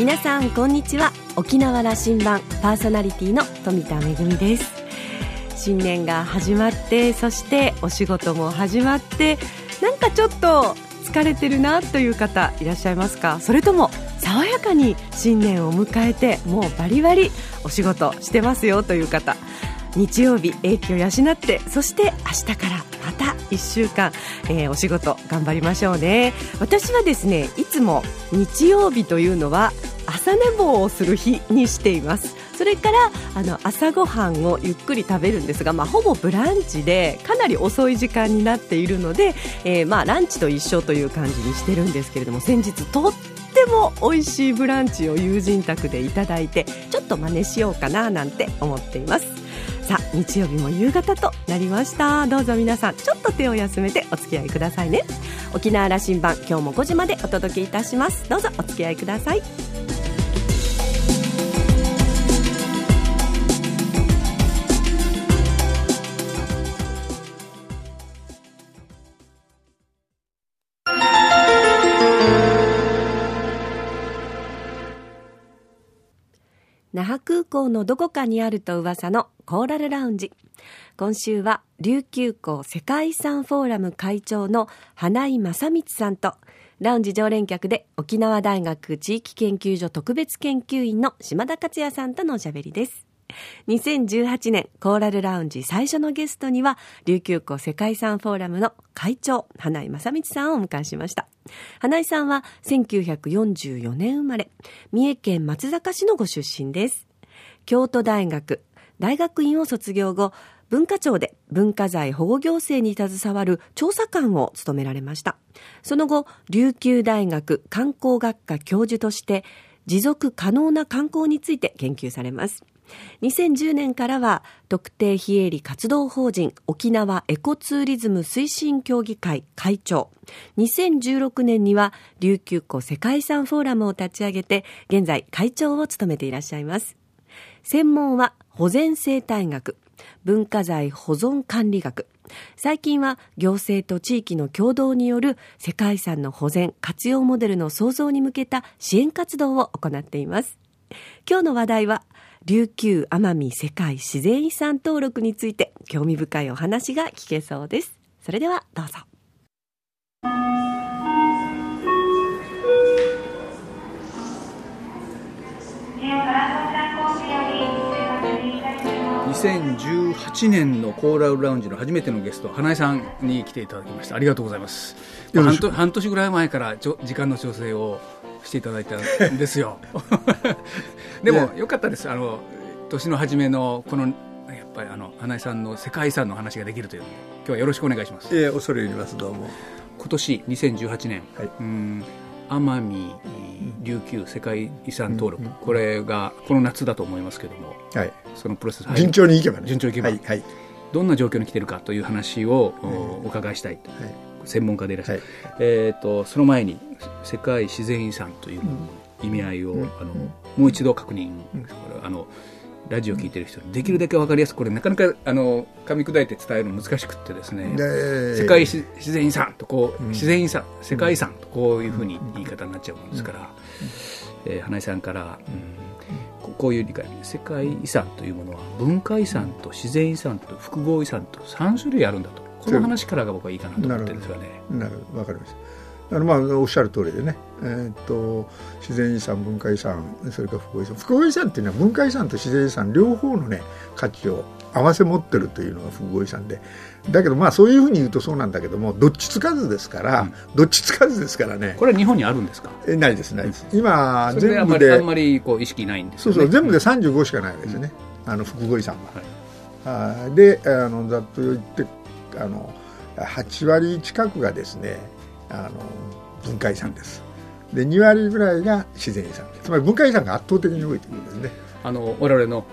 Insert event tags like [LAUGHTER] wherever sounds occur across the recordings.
皆さんこんにちは。沖縄羅針盤パーソナリティの富田恵です。新年が始まってそしてお仕事も始まってなんかちょっと疲れてるなという方いらっしゃいますか？それとも爽やかに新年を迎えてもうバリバリお仕事してますよという方。日曜日、英気を養ってそして明日から1週間、えー、お仕事頑張りましょうね。私はですねいつも日曜日というのは朝寝坊をする日にしています。それからあの朝ごはんをゆっくり食べるんですが、まあ、ほぼブランチでかなり遅い時間になっているので、えー、まあランチと一緒という感じにしてるんですけれども先日とっても美味しいブランチを友人宅でいただいてちょっと真似しようかななんて思っています。さあ日曜日も夕方となりました。どうぞ皆さんちょっと手を休めてお付き合いくださいね。沖縄羅針盤今日も5時までお届けいたします。どうぞお付き合いください。那覇空港のどこかにあると噂のコーラルラウンジ。今週は琉球港世界遺産フォーラム会長の花井正光さんとラウンジ常連客で沖縄大学地域研究所特別研究員の島田克也さんとのおしゃべりです。2018年コーラルラウンジ最初のゲストには琉球港世界遺産フォーラムの会長花井正光さんをお迎えしました。花井さんは1944年生まれ三重県松坂市のご出身です。京都大学大学院を卒業後文化庁で文化財保護行政に携わる調査官を務められました。その後琉球大学観光学科教授として持続可能な観光について研究されます。2010年からは特定非営利活動法人沖縄エコツーリズム推進協議会会長。2016年には琉球湖世界遺産フォーラムを立ち上げて現在会長を務めていらっしゃいます。専門は保全生態学文化財保存管理学。最近は行政と地域の共同による世界遺産の保全活用モデルの創造に向けた支援活動を行っています。今日の話題は琉球奄美世界自然遺産登録について興味深いお話が聞けそうです。それではどうぞ。2018年のコーラルラウンジの初めてのゲスト花江さんに来ていただきました。ありがとうございます。半半年ぐらい前からちょ時間の調整をしていただいたんですよ。[LAUGHS] でもよかったです。あの年の初めのこのやっぱりあの花江さんの世界遺産の話ができるというので今日はよろしくお願いします。ええ恐れ入ります。どうも。今年2018年、はい、うん。奄美琉球世界遺産登録、うんうん、これがこの夏だと思いますけども、はい、そのプロセス順調にいけばね。順調にいけば、はいはい、どんな状況に来てるかという話を、お伺いしたい、はい、専門家でいらっしゃる、えーと、その前に世界自然遺産という意味合いを、あのもう一度確認、あのラジオ聞いてる人にできるだけ分かりやすくこれなかなかあの噛み砕いて伝えるの難しくてですね世界自然遺産とこう、自然遺産世界遺産とこういうふうに言い方になっちゃうもんですから、えー、花井さんから、うん、こういう理解世界遺産というものは文化遺産と自然遺産と複合遺産と3種類あるんだとこの話からが僕はいいかなと思ってるんですよね。なるほど。分かりました。あのまあおっしゃる通りでね、えー、っと自然遺産文化遺産それから複合遺産。複合遺産っていうのは文化遺産と自然遺産両方のね価値を合わせ持ってるというのが複合遺産で。だけどまあそういうふうに言うとそうなんだけどもどっちつかずですから、うん、どっちつかずですからね。これは日本にあるんですか？えないですないです、今全部であんまりこう意識ないんです、ね、そうそう全部で35しかないわけですね、うん、あの複合遺産は、はい、あであのざっと言ってあの8割近くがですねあの文化遺産です。で2割ぐらいが自然遺産つまり文化遺産が圧倒的に多いということですね。あの我々の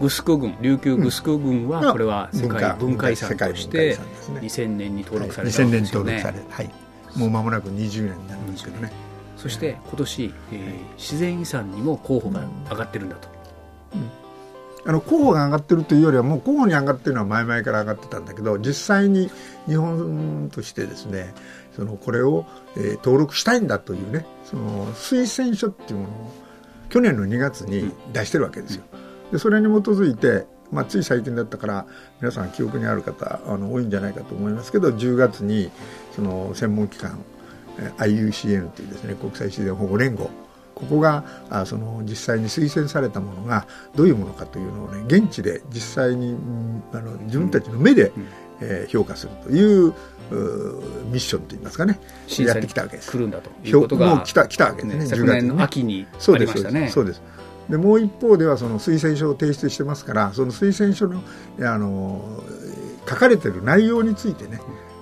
グスク郡琉球グスク郡はこれは世界文化遺産として2000年に登録されたんですよね、2000年登録されはい。もう間もなく20年になるんですけどね、そして今年、えー、自然遺産にも候補が上がってるんだと、うんあの候補が上がってるというよりはもう候補に上がってるのは前々から上がってたんだけど実際に日本としてですねそのこれを、えー、登録したいんだというねその推薦書っていうものを去年の2月に出してるわけですよ。でそれに基づいて、まあ、つい最近だったから皆さん記憶にある方あの多いんじゃないかと思いますけど10月にその専門機関 IUCN というですね国際自然保護連合ここがあその実際に推薦されたものがどういうものかというのをね現地で実際に、あの自分たちの目で、えー、評価するというミッションといいますかねやってきたわけです。来るんだということがもう来た来たわけですねね昨年の秋にありましたね。そうですでもう一方ではその推薦書を提出してますからその推薦書のあの書かれてる内容についてね、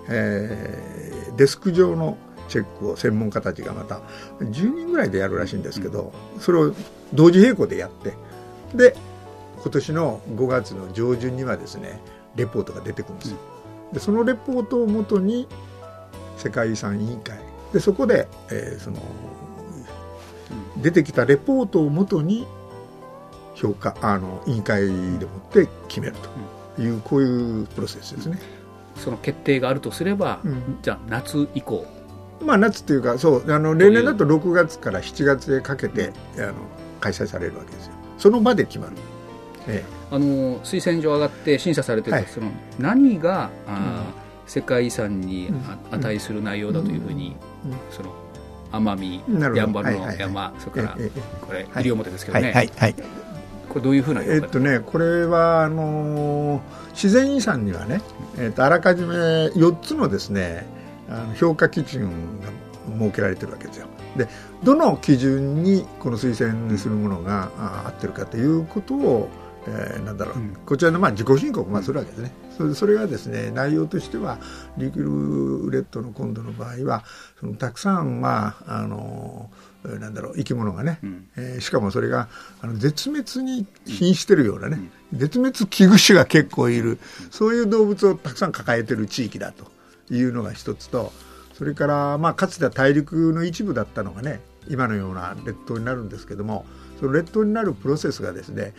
えー、デスク上のチェックを専門家たちがまた10人ぐらいでやるらしいんですけど、それを同時並行でやってで今年の5月の上旬にはですねレポートが出てくるんですよ。でそのレポートをもとに世界遺産委員会でそこで、えー、その出てきたレポートをもとに評価あの委員会でもって決めるという、こういうプロセスですね。その決定があるとすれば、うん、じゃあ夏以降まあ夏っていうかそうあの例年だと6月から7月へかけて、あの開催されるわけですよ。その場で決まる、ええ、あの推薦状上がって審査されてる、はい、その何があ、うん、世界遺産に値する内容だというふうに、うん、その奄美やんばるの山、それから、これ西表ですけどね、はいはいこれどういうふうなえっとねこれはあのー、自然遺産にはね、えっとあらかじめ4つのですねあの評価基準が設けられてるわけですよ。でどの基準にこの推薦するものが合ってるかということを、えー、なんだろう、うん、こちらのまあ自己申告をするわけですね。それそれがですね内容としてはリキューレットの今度の場合はそのたくさんまああのなんだろう生き物がね、うん、えー、しかもそれがあの絶滅に瀕してるようなね、うん、絶滅危惧種が結構いる、そういう動物をたくさん抱えてる地域だと。いうのが一つとそれから、まあ、かつては大陸の一部だったのがね今のような列島になるんですけどもその列島になるプロセスがですね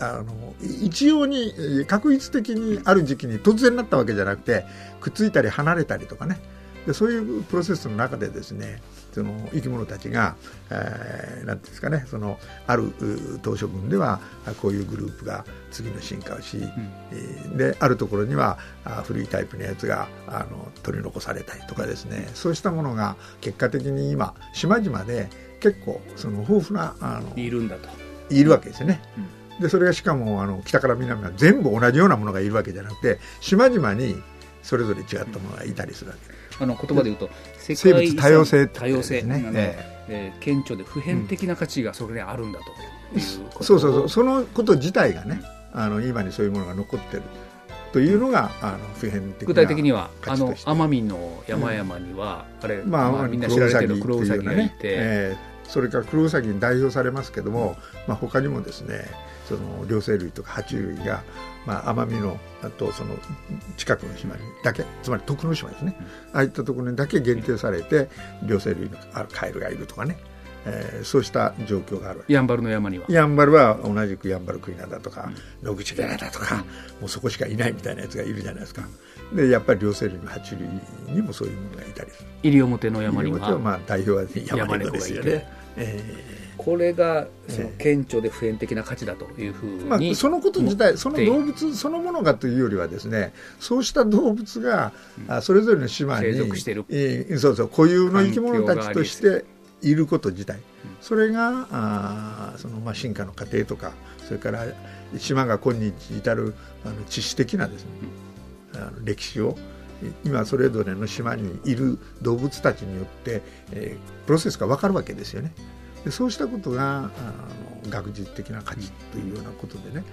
あの一様に確率的にある時期に突然なったわけじゃなくてくっついたり離れたりとかね。でそういうプロセスの中でですねその生き物たちが、えー、なんていうんですかねそのある島諸群ではこういうグループが次の進化をし、うん、であるところには古いタイプのやつがあの取り残されたりとかですねそうしたものが結果的に今島々で結構その豊富なあのいるんだといるわけですよね。うん、でそれがしかもあの北から南は全部同じようなものがいるわけじゃなくて島々にそれぞれ違ったものがいたりするわけです。あの言葉で言うと生物多様性多様性。ね、え。えー、顕著で普遍的な価値がそれにあるんだということ、そうそうそう。そのこと自体がねあの今にそういうものが残ってるというのがあの普遍的具体的にはあの奄美の山々には、うん、あれ、まあ、まあ、みんな知られてるクロウサギがいて、ねえ。ー、それからクロウサギに代表されますけども、まあ、他にもですねその両生類とか爬虫類がまあ、奄美のあとその近くの島にだけつまり徳之島ですね、うん、ああいったところにだけ限定されて両生類のカエルがいるとかね、えー、そうした状況があるやんばるの山には。やんばるは同じくやんばるクイナだとか、うん、野口寺だとか、うん、もうそこしかいないみたいなやつがいるじゃないですかでやっぱり両生類の爬虫類にもそういうものがいたりする。西表の山には。まあ代表は山猫ですよね、えーこれがその顕著で普遍的な価値だというふうに、まあ、そのこと自体その動物そのものがというよりはですねそうした動物が、うん、それぞれの島に生息している、えー、そうそう固有の生き物たちとしていること自体、それがあそのまあ進化の過程とかそれから島が今日至るあの知識的なですね、うん、歴史を今それぞれの島にいる動物たちによって、え、プロセスが分かるわけですよね。でそうしたことがあの学術的な価値というようなことでね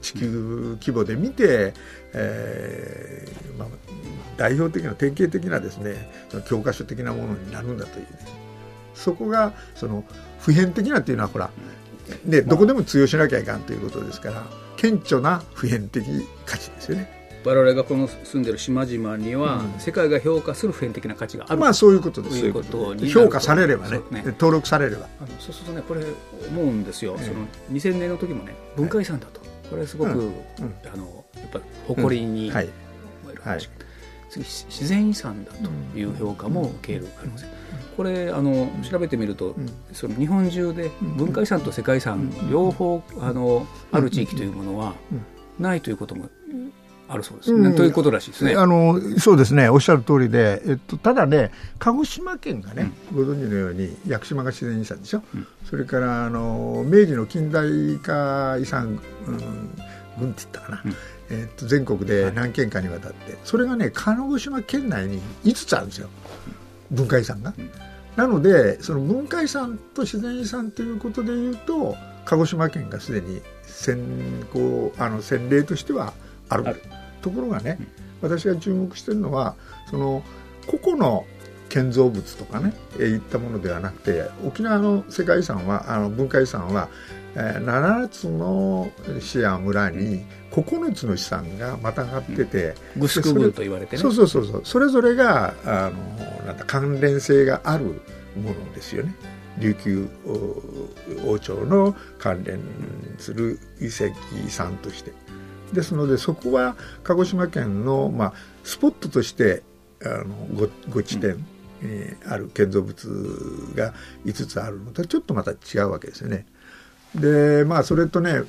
地球規模で見て、えーまあ、代表的な典型的なですね教科書的なものになるんだという、ね、そこがその普遍的なっていうのはほら、ね、どこでも通用しなきゃいかんということですから顕著な普遍的価値ですよね。我々がこの住んでる島々には、世界が評価する普遍的な価値がある。まあそういうことです。いうことに評価されればね、ね、登録されれば。あのそうするとねこれ思うんですよ、ええ、その2000年の時もね文化遺産だと、これすごく、うん、あのやっぱ誇りに思える話、はいはい、次自然遺産だという評価も受ける可能性、これあの調べてみると、その日本中で文化遺産と世界遺産両方あのある地域というものはないということもあるそうです。ね、うん、ということらしいですね。あのそうですね、おっしゃる通りで、えっと、ただね、鹿児島県がね、うん、ご存知のように、屋久島が自然遺産でしょ、うん、それからあの明治の近代化遺産、うん、軍って言ったかな、えっと、全国で何県かにわたって、それがね、鹿児島県内に5つあるんですよ、文化遺産が。なので、その文化遺産と自然遺産ということでいうと、鹿児島県がすでに先行あの先例としてはある。あるところがね、私が注目してるのはその個々の建造物とかね、えいったものではなくて沖縄の世界遺産はあの文化遺産は、えー、7つの市や村に9つの資産がまたがってて、グスク部と言われてね。そうそうそうそう。それぞれがあのなんだ関連性があるものですよね。琉球王朝の関連する遺跡遺産としてですのでそこは鹿児島県の、まあ、スポットとしてあの 5, 5地点、うん、えー、ある建造物が5つあるのとちょっとまた違うわけですよね。でまあそれとね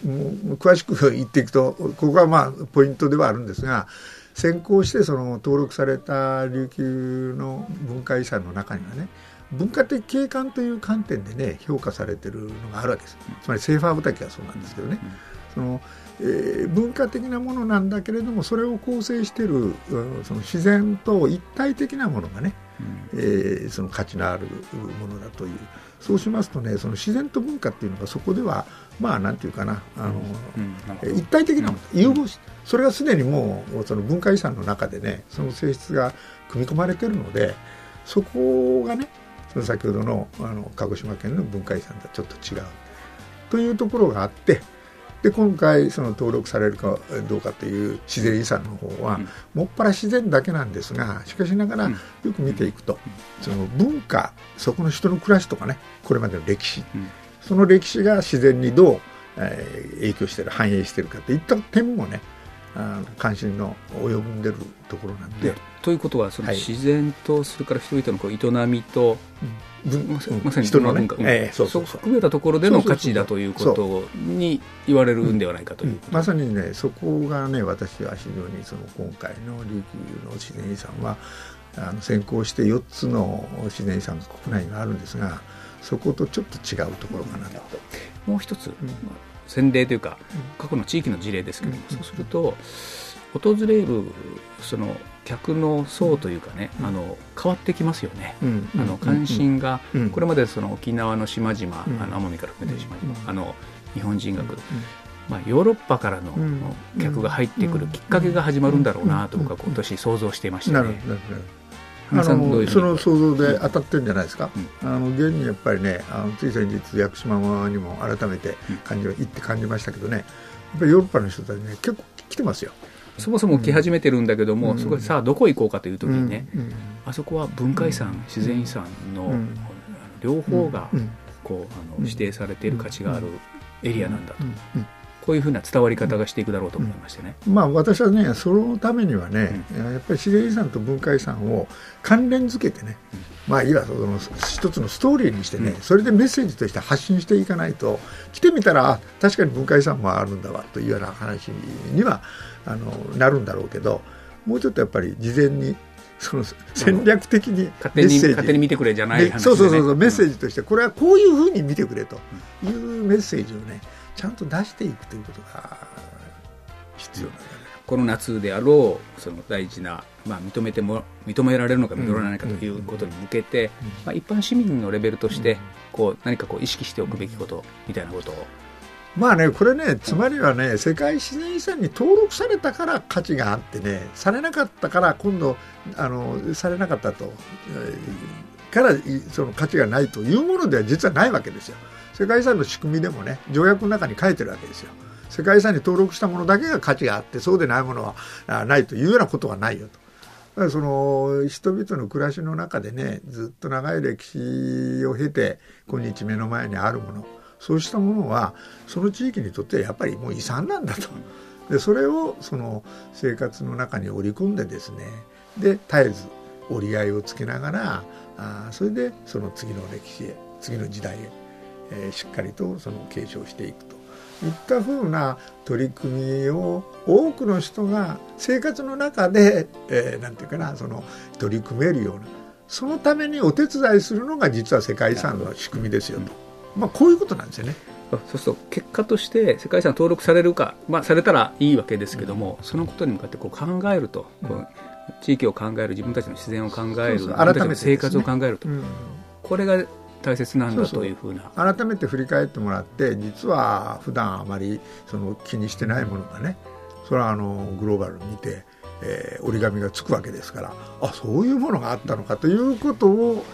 詳しく [LAUGHS] 言っていくとここがまあポイントではあるんですが先行してその登録された琉球の文化遺産の中にはね文化的景観という観点でね評価されてるのがあるわけです。つまりセーファー畑はそうなんですけどね、そのえー、文化的なものなんだけれどもそれを構成している、うん、その自然と一体的なものがね、うん、えー、その価値のあるものだという。そうしますとねその自然と文化っていうのがそこではまあなんていうかなあの、うん、一体的なもの、融合しそれがすでにもうその文化遺産の中でねその性質が組み込まれているのでそこがねその先ほどのあの鹿児島県の文化遺産とはちょっと違う。というところがあってで今回その登録されるかどうかという自然遺産の方は、もっぱら自然だけなんですがしかしながらよく見ていくと、その文化そこの人の暮らしとかねこれまでの歴史、その歴史が自然にどう、えー、影響してる反映してるかといった点もねあの関心の及んでるところなんで。ということはその自然とそれから人々のこう営みと、まさに人の文化、えー、そうそう含めたところでの価値だという。ことに言われるん。ではないかという、まさにねそこがね私は非常にその今回の琉球の自然遺産はあの先行して4つの自然遺産が国内にあるんですがそことちょっと違うところかなと。もう一つ、うん。先例というか過去の地域の事例ですけども、そうすると訪れるその客の層というかね、あの変わってきますよね、あの関心が、これまでその沖縄の島々、あの奄美から含めて島々、あの日本人が来る、まあ、ヨーロッパからの客が入ってくるきっかけが始まるんだろうなと僕は今年想像していましたね。あのその想像で当たってるんじゃないですか、うん、あの現にやっぱりねあのつい先日屋久島にも改めて感じ、うん、行って感じましたけどねやっぱりヨーロッパの人たちね結構来てますよそもそも来始めてるんだけども、うん、そこさあどこ行こうかという時にね、うん、あそこは文化遺産、自然遺産の両方がこうあの指定されている価値があるエリアなんだと。こういうふうな伝わり方がしていくだろうと思いましてね、うん、まあ、私はねそのためにはね、うん、やっぱり自然遺産と文化遺産を関連づけてね、うん、まあいわその一つのストーリーにしてね、それでメッセージとして発信していかないと来てみたら確かに文化遺産もあるんだわというような話にはあのなるんだろうけどもうちょっとやっぱり事前にその戦略的に勝手に勝手に見てくれじゃない話、ね、そうそうそうメッセージとしてこれはこういうふうに見てくれと。いうメッセージをねちゃんと出していくということが必要なんだね。この夏であろうその大事な、まあ、認めても認められるのか認められないかということに向けて、まあ、一般市民のレベルとしてこう何かこう意識しておくべきことみたいなことをまあね、これね、つまりはね、世界自然遺産に登録されたから価値があってね、されなかったから今度、あの、されなかったと、からその価値がないというものでは実はないわけですよ。世界遺産の仕組みでもね条約の中に書いてるわけですよ。世界遺産に登録したものだけが価値があってそうでないものはないというようなことはないよと。だからその人々の暮らしの中でねずっと長い歴史を経て今日目の前にあるものそうしたものはその地域にとってやっぱりもう遺産なんだと。でそれをその生活の中に織り込んでですねで絶えず折り合いをつけながらあそれでその次の歴史へ次の時代へ、えー、しっかりとその継承していくといったふうな取り組みを多くの人が生活の中で、えー、なんていうかなその取り組めるようなそのためにお手伝いするのが実は世界遺産の仕組みですよと、まあ、こういうことなんですよね。そうすると結果として世界遺産登録されるか、まあ、されたらいいわけですけども、うん、そのことに向かってこう考えると、うん、地域を考える自分たちの自然を考える自分たちの生活を考えると、うん、これが大切なんだというふうな。改めて振り返ってもらって実は普段あまりその気にしてないものがねそれはあのグローバル見て、えー、折り紙がつくわけですからあそういうものがあったのかということを、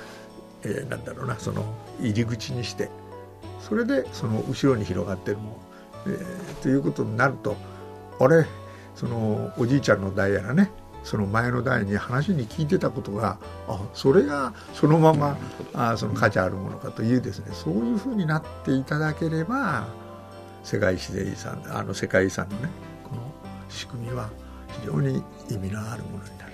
えー、なんだろうなその入り口にしてそれでその後ろに広がってるもの、えー、ということになるとあれ？そのおじいちゃんの代やらねその前の代に話に聞いてたことがあそれがそのままあその価値あるものかというですねそういうふうになっていただければ世界自然遺産あの世界遺産のねこの仕組みは非常に意味のあるものになる。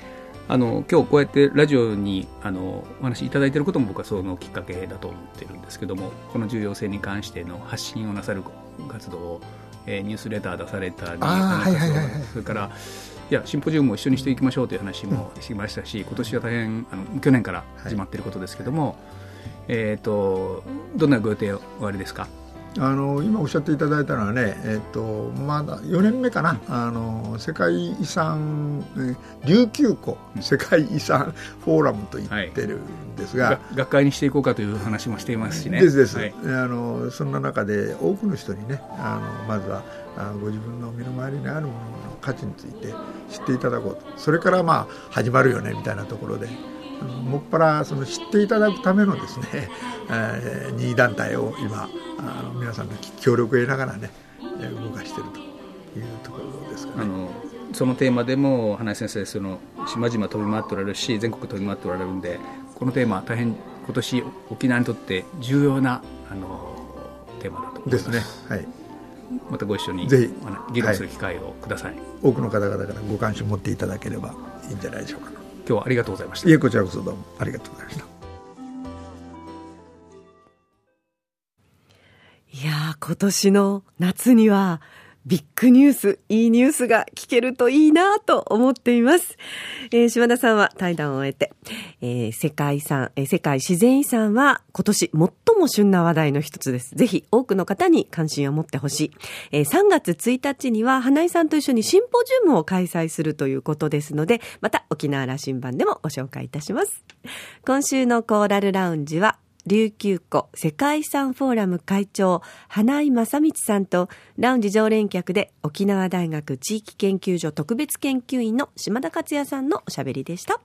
あの今日こうやってラジオにあのお話しいただいていることも僕はそのきっかけだと思ってるんですけどもこの重要性に関しての発信をなさる活動を、えー、ニュースレター出されたり、それからいやシンポジウムも一緒にしていきましょうという話もしましたし、今年は大変あの去年から始まっていることですけども、はい、えーと、どんなご予定おありですか？あの今おっしゃっていただいたのはね、えーと、まだ4年目かな、あの世界遺産、琉球湖世界遺産フォーラムと言ってるんですが、はい、学会にしていこうかという話もしていますしね。ですです、はい、あのそんな中で多くの人にねあのまずはあご自分の身の回りにあるものの価値について知っていただこうと。それからまあ始まるよねみたいなところでもっぱらその知っていただくためのですね、えー、任意団体を今あの皆さんの協力を得ながらね動かしているというところですかね。そのテーマでも花井先生その島々飛び回っておられるし全国飛び回っておられるんでこのテーマは大変今年沖縄にとって重要なあのテーマだと思います。ですね。はいまたご一緒にぜひ議論する機会をください、はい、多くの方々からご関心を持っていただければいいんじゃないでしょうか今日はありがとうございました。いえこちらこそどうもありがとうございました。いや今年の夏にはビッグニュース、いいニュースが聞けるといいなと思っています。えー、島田さんは対談を終えて、えー、世界遺産、えー、世界自然遺産は今年最も旬な話題の一つです。ぜひ多くの方に関心を持ってほしい。えー、3月1日には花井さんと一緒にシンポジウムを開催するということですので、また沖縄羅針盤でもご紹介いたします。今週のコーラルラウンジは琉球湖世界遺産フォーラム会長、花井正光さんと、ラウンジ常連客で沖縄大学地域研究所特別研究員の島田克也さんのおしゃべりでした。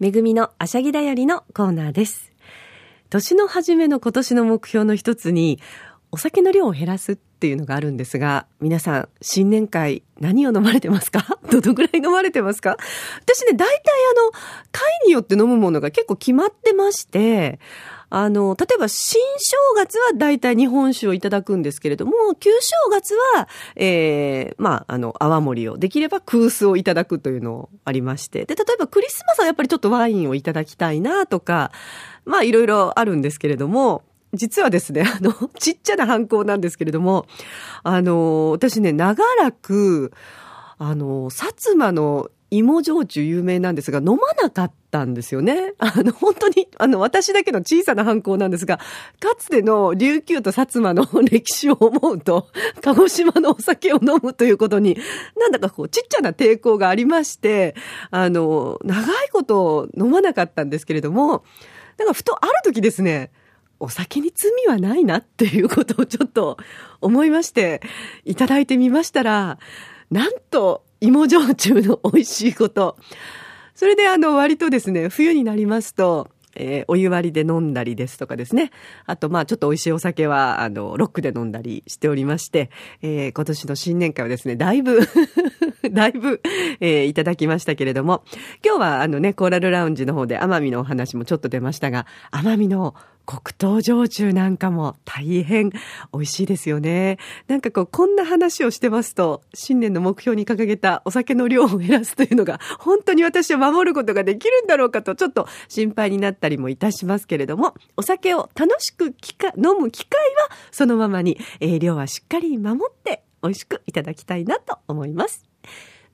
めぐみのあしゃぎだよりのコーナーです。年の初めの今年の目標の一つに、お酒の量を減らすっていうのがあるんですが、皆さん、新年会何を飲まれてますか？[LAUGHS] どのぐらい飲まれてますか？私ね、大体あの、会によって飲むものが結構決まってまして、あの、例えば新正月は大体日本酒をいただくんですけれども、旧正月は、ええー、まあ、あの、泡盛を、できれば空須をいただくというのをありまして。で、例えばクリスマスはやっぱりちょっとワインをいただきたいなとか、まあ、いろいろあるんですけれども、実はですね、[LAUGHS] あの、ちっちゃな犯行なんですけれども、あの、私ね、長らく、あの、薩摩の芋焼酎有名なんですが、飲まなかったんですよね。[LAUGHS] あの、本当に、あの、私だけの小さな犯行なんですが、かつての琉球と薩摩の歴史を思うと、[LAUGHS] 鹿児島のお酒を飲むということに、なんだかこう、ちっちゃな抵抗がありまして、あの、長いこと飲まなかったんですけれども、なんかふとある時ですね、お酒に罪はないなっていうことをちょっと思いまして、いただいてみましたら、なんと芋焼酎の美味しいこと。それであの割とですね、冬になりますと、えー、お湯割りで飲んだりですとかですね。あと、まあ、ちょっと美味しいお酒は、あの、ロックで飲んだりしておりまして、えー、今年の新年会はですね、だいぶ [LAUGHS] だいぶ、えー、いただきましたけれども、今日は、あのね、コーラルラウンジの方で奄美のお話もちょっと出ましたが、奄美の黒糖焼酎なんかも大変美味しいですよね。なんかこう、こんな話をしてますと、新年の目標に掲げたお酒の量を減らすというのが、本当に私は守ることができるんだろうかと、ちょっと心配になったりもいたしますけれども、お酒を楽しく飲む機会はそのままに、えー、量はしっかり守って美味しくいただきたいなと思います。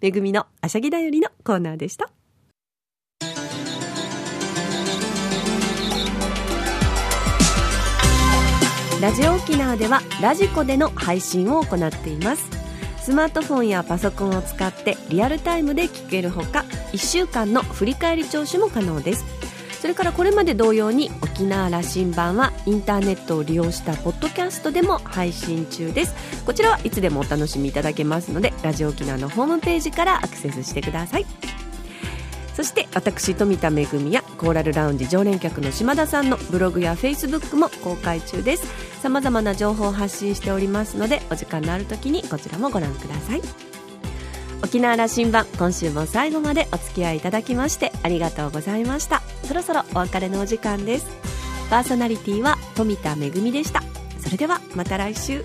めぐみのあしゃぎだよりのコーナーでした。ラジオ沖縄ではラジコでの配信を行っています。スマートフォンやパソコンを使ってリアルタイムで聞けるほか1週間の振り返り聴取も可能です。それからこれまで同様に沖縄羅針盤はインターネットを利用したポッドキャストでも配信中です。こちらはいつでもお楽しみいただけますのでラジオ沖縄のホームページからアクセスしてください。そして私富田恵やコーラルラウンジ常連客の島田さんのブログやフェイスブックも公開中です。さまざまな情報を発信しておりますのでお時間のある時にこちらもご覧ください。沖縄羅針盤今週も最後までお付き合いいただきましてありがとうございました。そろそろお別れのお時間です。パーソナリティは富田恵でした。それではまた来週。